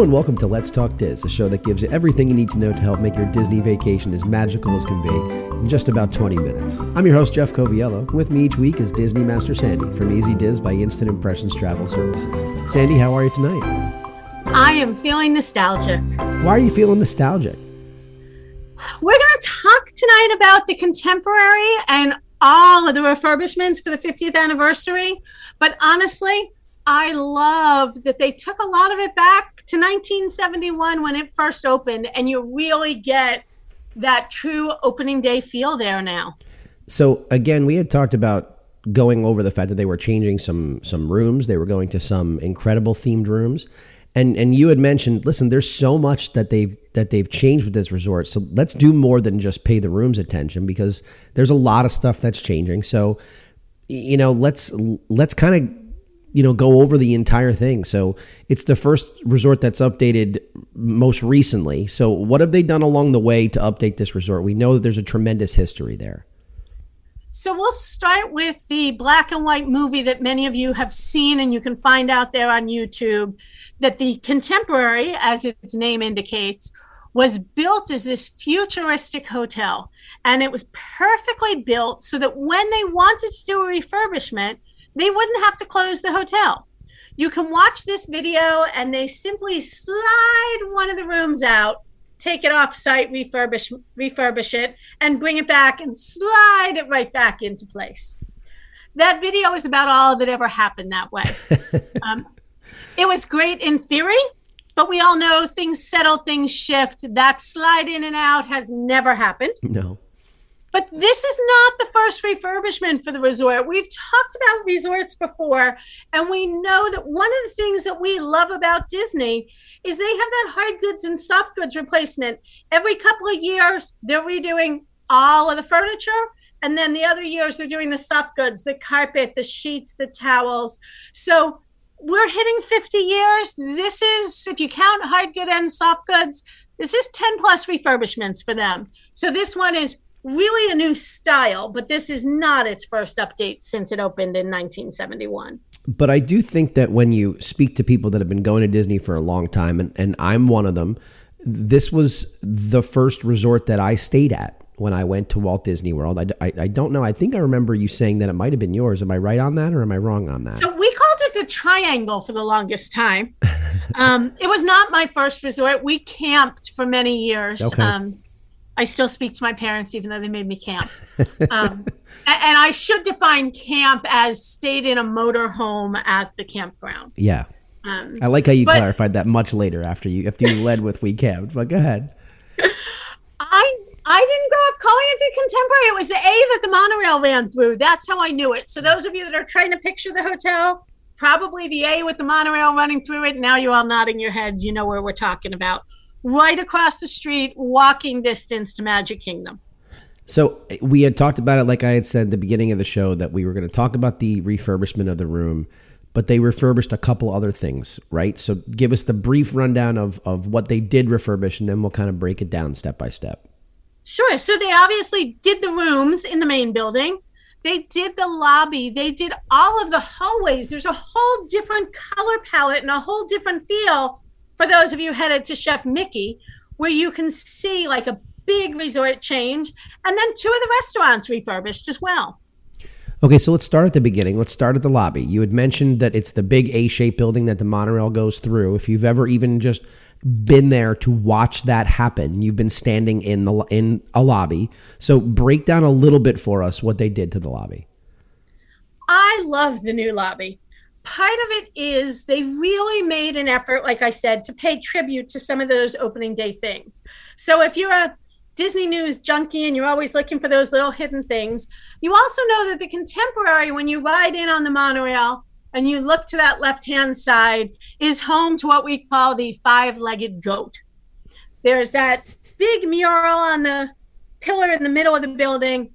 Hello and welcome to Let's Talk Diz, a show that gives you everything you need to know to help make your Disney vacation as magical as can be in just about 20 minutes. I'm your host, Jeff Coviello. With me each week is Disney Master Sandy from Easy Diz by Instant Impressions Travel Services. Sandy, how are you tonight? I am feeling nostalgic. Why are you feeling nostalgic? We're going to talk tonight about the contemporary and all of the refurbishments for the 50th anniversary. But honestly, I love that they took a lot of it back to 1971 when it first opened, and you really get that true opening day feel there now. So again, we had talked about going over the fact that they were changing some some rooms. They were going to some incredible themed rooms. And and you had mentioned, listen, there's so much that they've that they've changed with this resort. So let's do more than just pay the rooms attention because there's a lot of stuff that's changing. So you know, let's let's kind of you know go over the entire thing. So it's the first resort that's updated most recently. So what have they done along the way to update this resort? We know that there's a tremendous history there. So we'll start with the black and white movie that many of you have seen and you can find out there on youtube that the contemporary as its name indicates was built as this futuristic hotel. And it was perfectly built so that when they wanted to do a refurbishment they wouldn't have to close the hotel. You can watch this video and they simply slide one of the rooms out, take it off site, refurbish refurbish it, and bring it back and slide it right back into place. That video is about all that ever happened that way. um, it was great in theory, but we all know things settle, things shift. That slide in and out has never happened. No. But this is not the first refurbishment for the resort. We've talked about resorts before, and we know that one of the things that we love about Disney is they have that hard goods and soft goods replacement. Every couple of years, they're redoing all of the furniture. And then the other years, they're doing the soft goods, the carpet, the sheets, the towels. So we're hitting 50 years. This is, if you count hard good and soft goods, this is 10 plus refurbishments for them. So this one is really a new style, but this is not its first update since it opened in 1971. But I do think that when you speak to people that have been going to Disney for a long time, and, and I'm one of them, this was the first resort that I stayed at when I went to Walt Disney World. I, I, I, don't know. I think I remember you saying that it might have been yours. Am I right on that or am I wrong on that? So we called it the Triangle for the longest time. um, it was not my first resort. We camped for many years. Okay. Um, I still speak to my parents, even though they made me camp. Um, and I should define camp as stayed in a motorhome at the campground. Yeah. Um, I like how you but, clarified that much later after you after you led with we camped. But go ahead. I I didn't grow up calling it the contemporary. It was the A that the monorail ran through. That's how I knew it. So those of you that are trying to picture the hotel, probably the A with the monorail running through it. Now you all nodding your heads. You know where we're talking about right across the street, walking distance to Magic Kingdom. So we had talked about it, like I had said at the beginning of the show, that we were going to talk about the refurbishment of the room, but they refurbished a couple other things, right? So give us the brief rundown of of what they did refurbish, and then we'll kind of break it down step by step. Sure. So they obviously did the rooms in the main building. They did the lobby. They did all of the hallways. There's a whole different color palette and a whole different feel for those of you headed to Chef Mickey, where you can see like a big resort change, and then two of the restaurants refurbished as well. Okay, so let's start at the beginning. Let's start at the lobby. You had mentioned that it's the big A shaped building that the monorail goes through. If you've ever even just been there to watch that happen, you've been standing in the in a lobby. So break down a little bit for us what they did to the lobby. I love the new lobby part of it is they really made an effort, like I said, to pay tribute to some of those opening day things. So if you're a Disney News junkie and you're always looking for those little hidden things, you also know that the contemporary, when you ride in on the monorail and you look to that left hand side, is home to what we call the five legged goat. There's that big mural on the pillar in the middle of the building.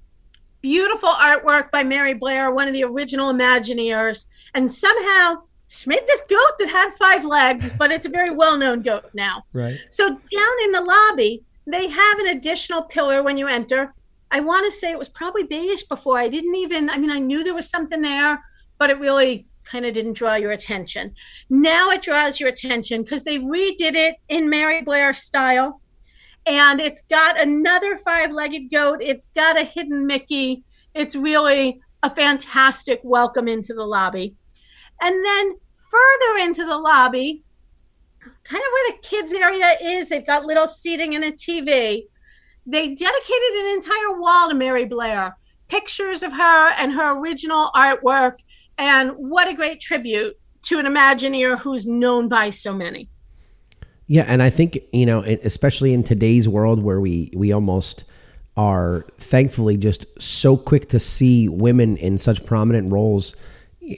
Beautiful artwork by Mary Blair, one of the original Imagineers and somehow she made this goat that had five legs, but it's a very well-known goat now. Right. So down in the lobby, they have an additional pillar when you enter. I want to say it was probably beige before. I didn't even. I mean, I knew there was something there, but it really kind of didn't draw your attention. Now it draws your attention because they redid it in Mary Blair style. And it's got another five legged goat. It's got a hidden Mickey. It's really a fantastic welcome into the lobby. And then further into the lobby, kind of where the kids area is, they've got little seating and a TV. They dedicated an entire wall to Mary Blair, pictures of her and her original artwork and what a great tribute to an Imagineer who's known by so many. Yeah, and I think you know, especially in today's world where we we almost are thankfully just so quick to see women in such prominent roles.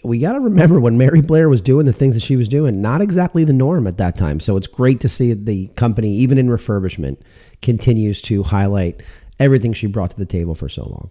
We got to remember when Mary Blair was doing the things that she was doing, not exactly the norm at that time. So it's great to see the company, even in refurbishment, continues to highlight everything she brought to the table for so long.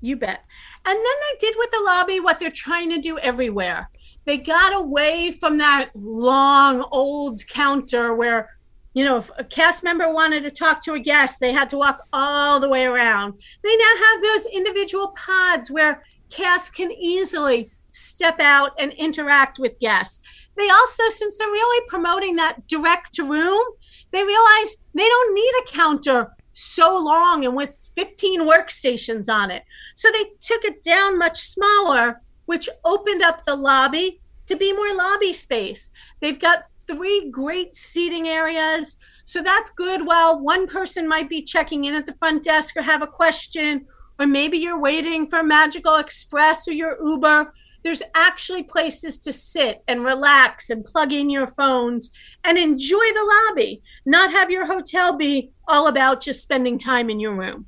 You bet. And then they did with the lobby what they're trying to do everywhere. They got away from that long old counter where, you know, if a cast member wanted to talk to a guest, they had to walk all the way around. They now have those individual pods where cast can easily step out and interact with guests. They also, since they're really promoting that direct to room, they realize they don't need a counter so long and with 15 workstations on it. So they took it down much smaller, which opened up the lobby to be more lobby space. They've got three great seating areas. So that's good. While one person might be checking in at the front desk or have a question, or maybe you're waiting for Magical Express or your Uber there's actually places to sit and relax and plug in your phones and enjoy the lobby, not have your hotel be all about just spending time in your room.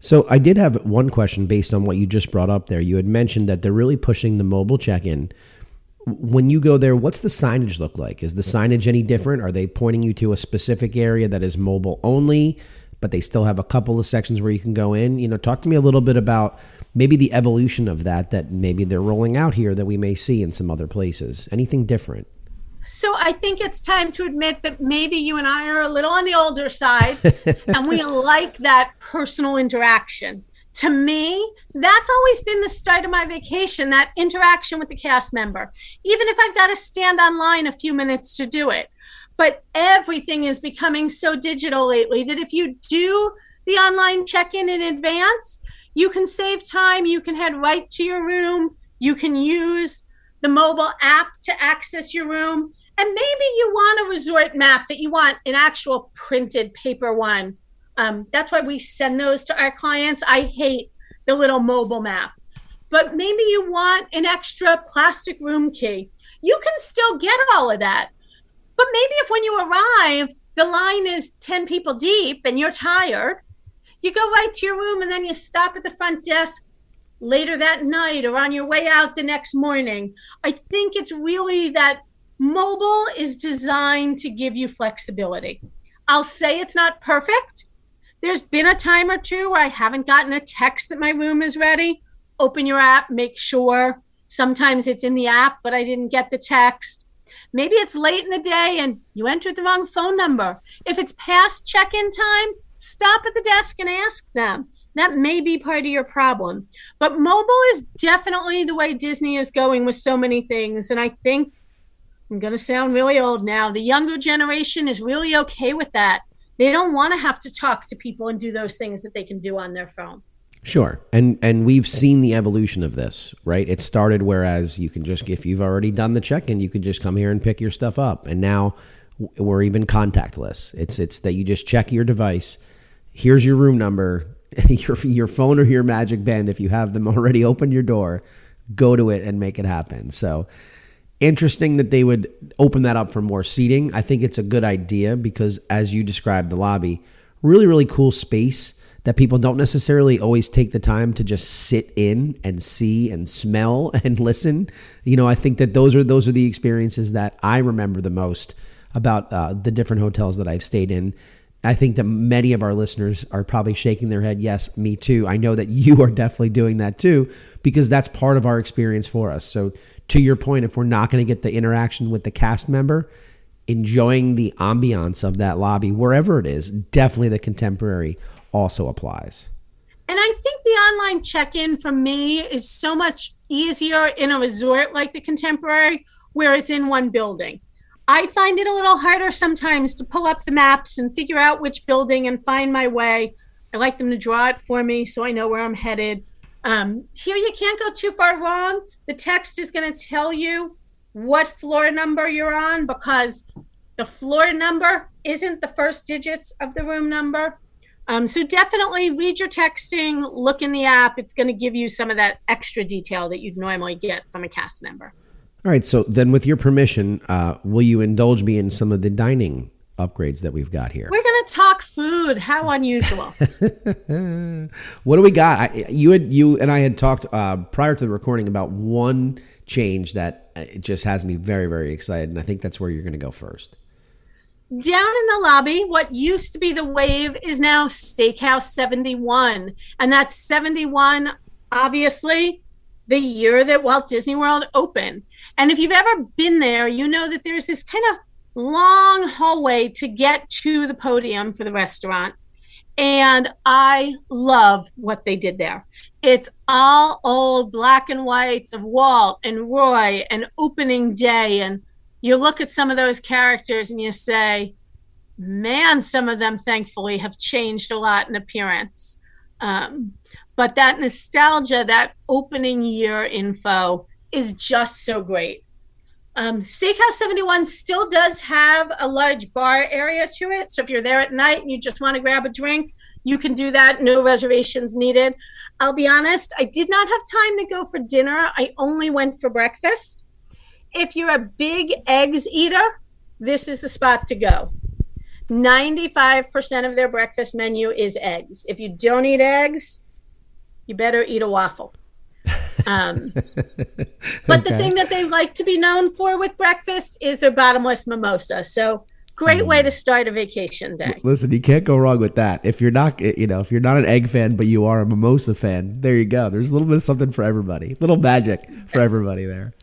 So I did have one question based on what you just brought up there. You had mentioned that they're really pushing the mobile check-in. When you go there, what's the signage look like? Is the signage any different? Are they pointing you to a specific area that is mobile only, but they still have a couple of sections where you can go in? You know, talk to me a little bit about maybe the evolution of that that maybe they're rolling out here that we may see in some other places. Anything different? So I think it's time to admit that maybe you and I are a little on the older side and we like that personal interaction. To me, that's always been the start of my vacation, that interaction with the cast member. Even if I've got to stand online a few minutes to do it. But everything is becoming so digital lately that if you do the online check-in in advance, you can save time. You can head right to your room. You can use the mobile app to access your room. And maybe you want a resort map that you want an actual printed paper one. Um, that's why we send those to our clients. I hate the little mobile map. But maybe you want an extra plastic room key. You can still get all of that. But maybe if when you arrive, the line is 10 people deep and you're tired, you go right to your room and then you stop at the front desk later that night or on your way out the next morning. I think it's really that mobile is designed to give you flexibility. I'll say it's not perfect. There's been a time or two where I haven't gotten a text that my room is ready. Open your app, make sure. Sometimes it's in the app, but I didn't get the text. Maybe it's late in the day and you entered the wrong phone number. If it's past check in time, stop at the desk and ask them. That may be part of your problem. But mobile is definitely the way Disney is going with so many things. And I think I'm going to sound really old now. The younger generation is really okay with that. They don't want to have to talk to people and do those things that they can do on their phone. Sure. And and we've seen the evolution of this, right? It started whereas you can just if you've already done the check-in, you can just come here and pick your stuff up. And now we're even contactless. It's it's that you just check your device here's your room number, your your phone or your Magic Band if you have them already. Open your door, go to it, and make it happen. So interesting that they would open that up for more seating. I think it's a good idea because, as you described, the lobby really really cool space that people don't necessarily always take the time to just sit in and see and smell and listen. You know, I think that those are those are the experiences that I remember the most about uh, the different hotels that I've stayed in I think that many of our listeners are probably shaking their head, yes, me too. I know that you are definitely doing that too, because that's part of our experience for us. So, to your point, if we're not going to get the interaction with the cast member, enjoying the ambiance of that lobby, wherever it is, definitely the contemporary also applies. And I think the online check in for me is so much easier in a resort like the Contemporary where it's in one building. I find it a little harder sometimes to pull up the maps and figure out which building and find my way. I like them to draw it for me so I know where I'm headed. Um, here, you can't go too far wrong. The text is going to tell you what floor number you're on because the floor number isn't the first digits of the room number. Um, so definitely read your texting, look in the app. It's going to give you some of that extra detail that you'd normally get from a cast member. All right. So then, with your permission, uh, will you indulge me in some of the dining upgrades that we've got here? We're going to talk food. How unusual! what do we got? I, you had you and I had talked uh, prior to the recording about one change that uh, just has me very very excited, and I think that's where you're going to go first. Down in the lobby, what used to be the Wave is now Steakhouse 71. And that's 71, obviously, the year that Walt Disney World opened. And if you've ever been there, you know that there's this kind of long hallway to get to the podium for the restaurant. And I love what they did there. It's all old black and whites of Walt and Roy and opening day and you look at some of those characters and you say, man, some of them thankfully have changed a lot in appearance. Um, but that nostalgia, that opening year info is just so great. Um, Steakhouse 71 still does have a large bar area to it. So if you're there at night and you just want to grab a drink, you can do that. No reservations needed. I'll be honest, I did not have time to go for dinner. I only went for breakfast if you're a big eggs eater, this is the spot to go. 95% of their breakfast menu is eggs. If you don't eat eggs, you better eat a waffle. Um, but okay. the thing that they like to be known for with breakfast is their bottomless mimosa. So great way to mm. start a vacation day. Listen, you can't go wrong with that. If you're not, you know, if you're not an egg fan, but you are a mimosa fan, there you go. There's a little bit of something for everybody. Little magic for everybody there.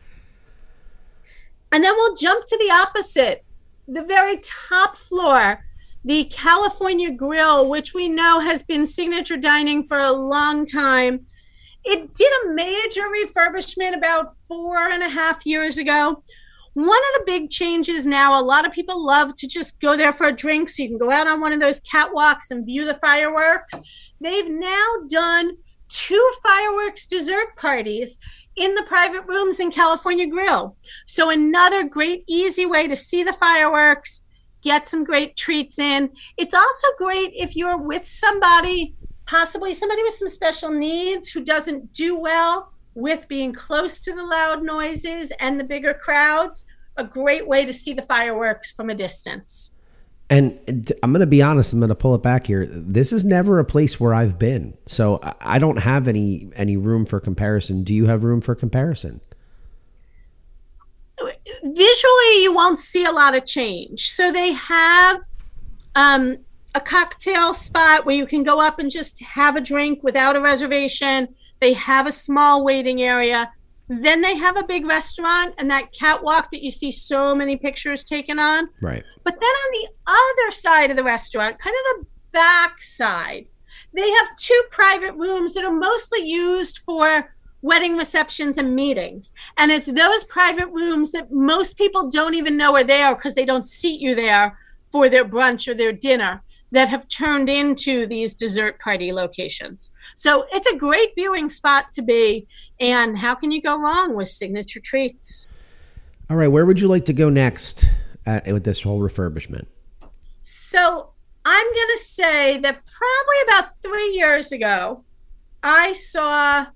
And then we'll jump to the opposite, the very top floor, the California Grill, which we know has been signature dining for a long time. It did a major refurbishment about four and a half years ago. One of the big changes now, a lot of people love to just go there for a drink so you can go out on one of those catwalks and view the fireworks. They've now done two fireworks dessert parties in the private rooms in California Grill. So, another great, easy way to see the fireworks, get some great treats in. It's also great if you're with somebody, possibly somebody with some special needs who doesn't do well with being close to the loud noises and the bigger crowds. A great way to see the fireworks from a distance. And I'm going to be honest. I'm going to pull it back here. This is never a place where I've been, so I don't have any any room for comparison. Do you have room for comparison? Visually, you won't see a lot of change. So they have um, a cocktail spot where you can go up and just have a drink without a reservation. They have a small waiting area. Then they have a big restaurant and that catwalk that you see so many pictures taken on. Right. But then on the other side of the restaurant, kind of the back side, they have two private rooms that are mostly used for wedding receptions and meetings. And it's those private rooms that most people don't even know are there because they don't seat you there for their brunch or their dinner that have turned into these dessert party locations. So it's a great viewing spot to be. And how can you go wrong with signature treats? All right, where would you like to go next uh, with this whole refurbishment? So I'm going to say that probably about three years ago, I saw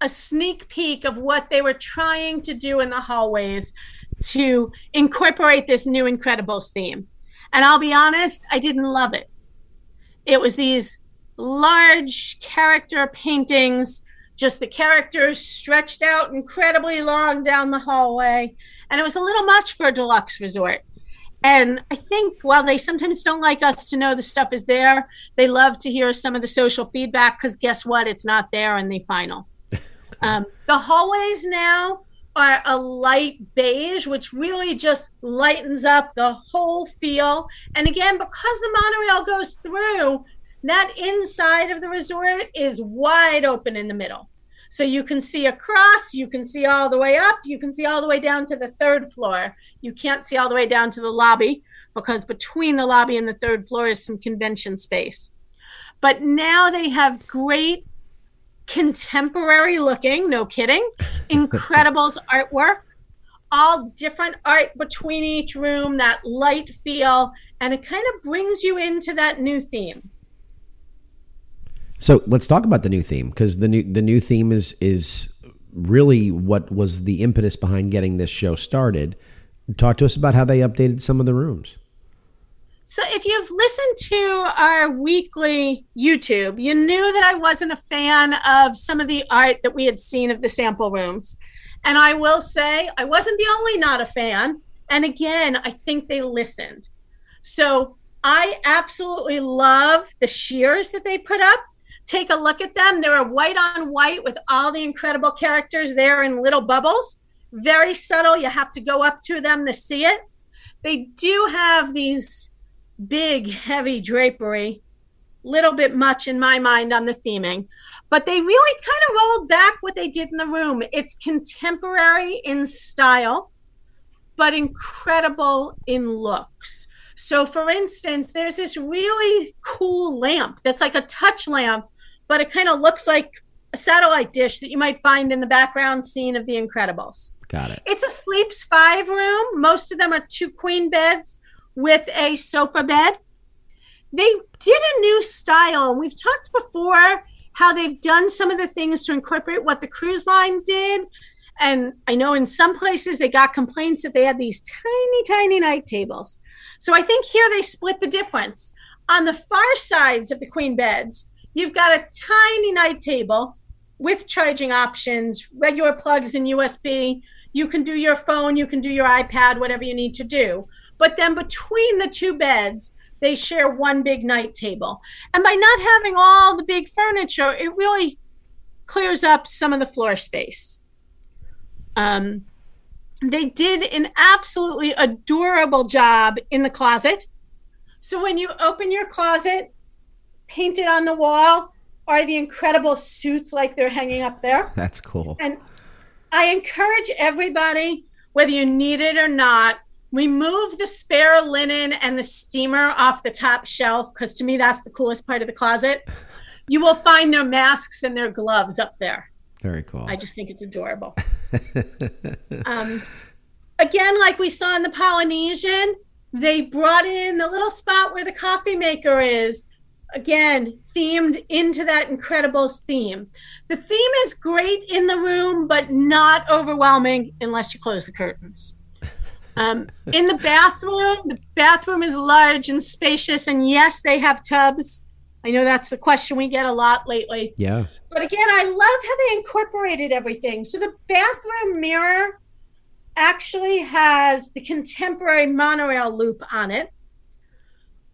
a sneak peek of what they were trying to do in the hallways to incorporate this new Incredibles theme. And I'll be honest, I didn't love it. It was these large character paintings, just the characters stretched out incredibly long down the hallway. And it was a little much for a deluxe resort. And I think while they sometimes don't like us to know the stuff is there, they love to hear some of the social feedback because guess what? It's not there in the final. Um, the hallways now are a light beige, which really just lightens up the whole feel. And again, because the monorail goes through, that inside of the resort is wide open in the middle. So you can see across, you can see all the way up, you can see all the way down to the third floor. You can't see all the way down to the lobby because between the lobby and the third floor is some convention space. But now they have great contemporary looking, no kidding, Incredibles artwork, all different art between each room, that light feel, and it kind of brings you into that new theme. So let's talk about the new theme because the new the new theme is is really what was the impetus behind getting this show started. Talk to us about how they updated some of the rooms. So, if you've listened to our weekly YouTube, you knew that I wasn't a fan of some of the art that we had seen of the sample rooms. And I will say, I wasn't the only not a fan. And again, I think they listened. So, I absolutely love the shears that they put up. Take a look at them. They're white on white with all the incredible characters there in little bubbles. Very subtle. You have to go up to them to see it. They do have these big, heavy drapery, little bit much in my mind on the theming. But they really kind of rolled back what they did in the room. It's contemporary in style, but incredible in looks. So, for instance, there's this really cool lamp that's like a touch lamp, but it kind of looks like a satellite dish that you might find in the background scene of The Incredibles. Got it. It's a sleeps five room. Most of them are two queen beds with a sofa bed. They did a new style, we've talked before how they've done some of the things to incorporate what the cruise line did. And I know in some places they got complaints that they had these tiny, tiny night tables. So I think here they split the difference. On the far sides of the queen beds, you've got a tiny night table with charging options, regular plugs and USB. You can do your phone, you can do your iPad, whatever you need to do. But then between the two beds, they share one big night table. And by not having all the big furniture, it really clears up some of the floor space. Um, they did an absolutely adorable job in the closet. So when you open your closet, painted on the wall are the incredible suits like they're hanging up there. That's cool. And I encourage everybody, whether you need it or not, remove the spare linen and the steamer off the top shelf because to me that's the coolest part of the closet. You will find their masks and their gloves up there. Very cool. I just think it's adorable. Um, again like we saw in the polynesian they brought in the little spot where the coffee maker is again themed into that incredibles theme. The theme is great in the room but not overwhelming unless you close the curtains um, in the bathroom, the bathroom is large and spacious, and yes, they have tubs. I know that's the question we get a lot lately. Yeah. But again, I love how they incorporated everything. So the bathroom mirror actually has the contemporary monorail loop on it.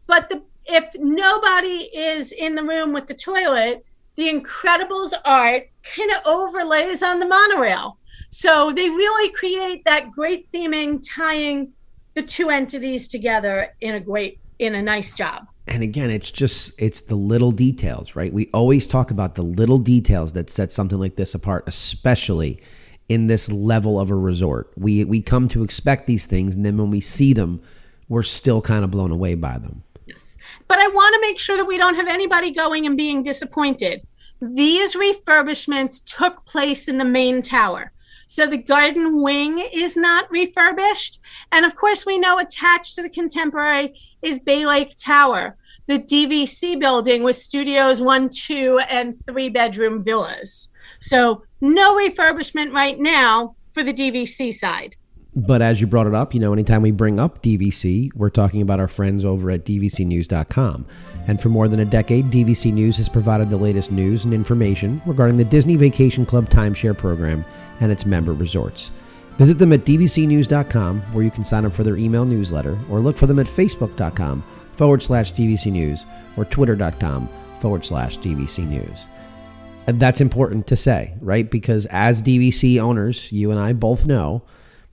But the if nobody is in the room with the toilet, the Incredibles art kind of overlays on the monorail. So they really create that great theming, tying the two entities together in a great, in a nice job. And again, it's just it's the little details, right? We always talk about the little details that set something like this apart, especially in this level of a resort. We we come to expect these things, and then when we see them, we're still kind of blown away by them. Yes, but I want to make sure that we don't have anybody going and being disappointed. These refurbishments took place in the main tower. So the garden wing is not refurbished. And of course, we know attached to the contemporary is Bay Lake Tower, the DVC building with studios one, two, and three bedroom villas. So no refurbishment right now for the DVC side. But as you brought it up, you know, anytime we bring up DVC, we're talking about our friends over at DVCnews.com. And for more than a decade, DVC News has provided the latest news and information regarding the Disney Vacation Club timeshare program and its member resorts. Visit them at dvcnews.com, where you can sign up for their email newsletter, or look for them at facebook.com forward slash DVC News or twitter.com forward slash DVC News. And that's important to say, right? Because as DVC owners, you and I both know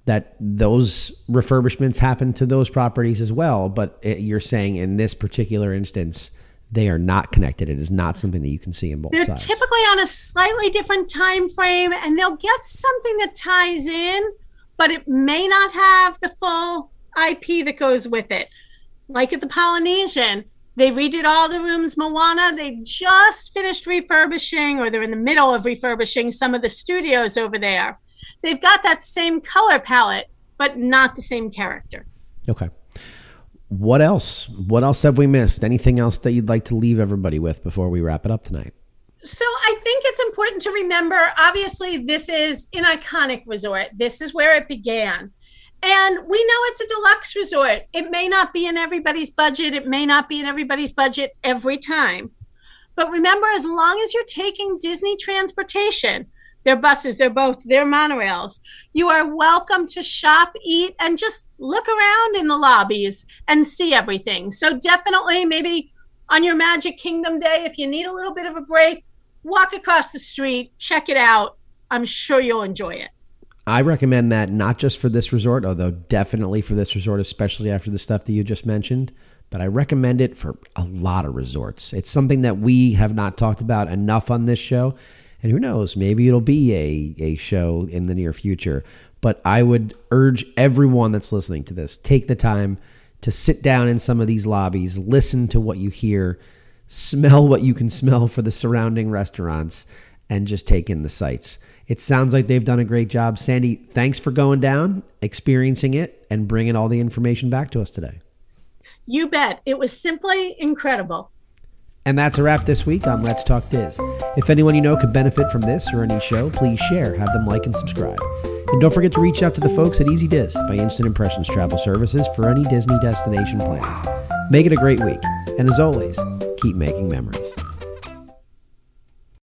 that those refurbishments happen to those properties as well. But it, you're saying in this particular instance, they are not connected. It is not something that you can see in both They're sides. typically on a slightly different time frame and they'll get something that ties in, but it may not have the full IP that goes with it. Like at the Polynesian, they redid all the rooms Moana. They just finished refurbishing, or they're in the middle of refurbishing some of the studios over there. They've got that same color palette, but not the same character. okay. What else? What else have we missed? Anything else that you'd like to leave everybody with before we wrap it up tonight? So I think it's important to remember obviously, this is an iconic resort. This is where it began. And we know it's a deluxe resort. It may not be in everybody's budget, it may not be in everybody's budget every time. But remember, as long as you're taking Disney transportation, their buses, their boats, their monorails, you are welcome to shop, eat, and just look around in the lobbies and see everything. So definitely, maybe on your Magic Kingdom day, if you need a little bit of a break, walk across the street, check it out. I'm sure you'll enjoy it. I recommend that not just for this resort, although definitely for this resort, especially after the stuff that you just mentioned, but I recommend it for a lot of resorts. It's something that we have not talked about enough on this show. And who knows, maybe it'll be a, a show in the near future. But I would urge everyone that's listening to this take the time to sit down in some of these lobbies, listen to what you hear, smell what you can smell for the surrounding restaurants, and just take in the sights. It sounds like they've done a great job. Sandy, thanks for going down, experiencing it, and bringing all the information back to us today. You bet. It was simply incredible. And that's a wrap this week on Let's Talk Diz. If anyone you know could benefit from this or any show, please share, have them like and subscribe. And don't forget to reach out to the folks at Easy Diz by Instant Impressions Travel Services for any Disney destination planning. Make it a great week. And as always, keep making memories.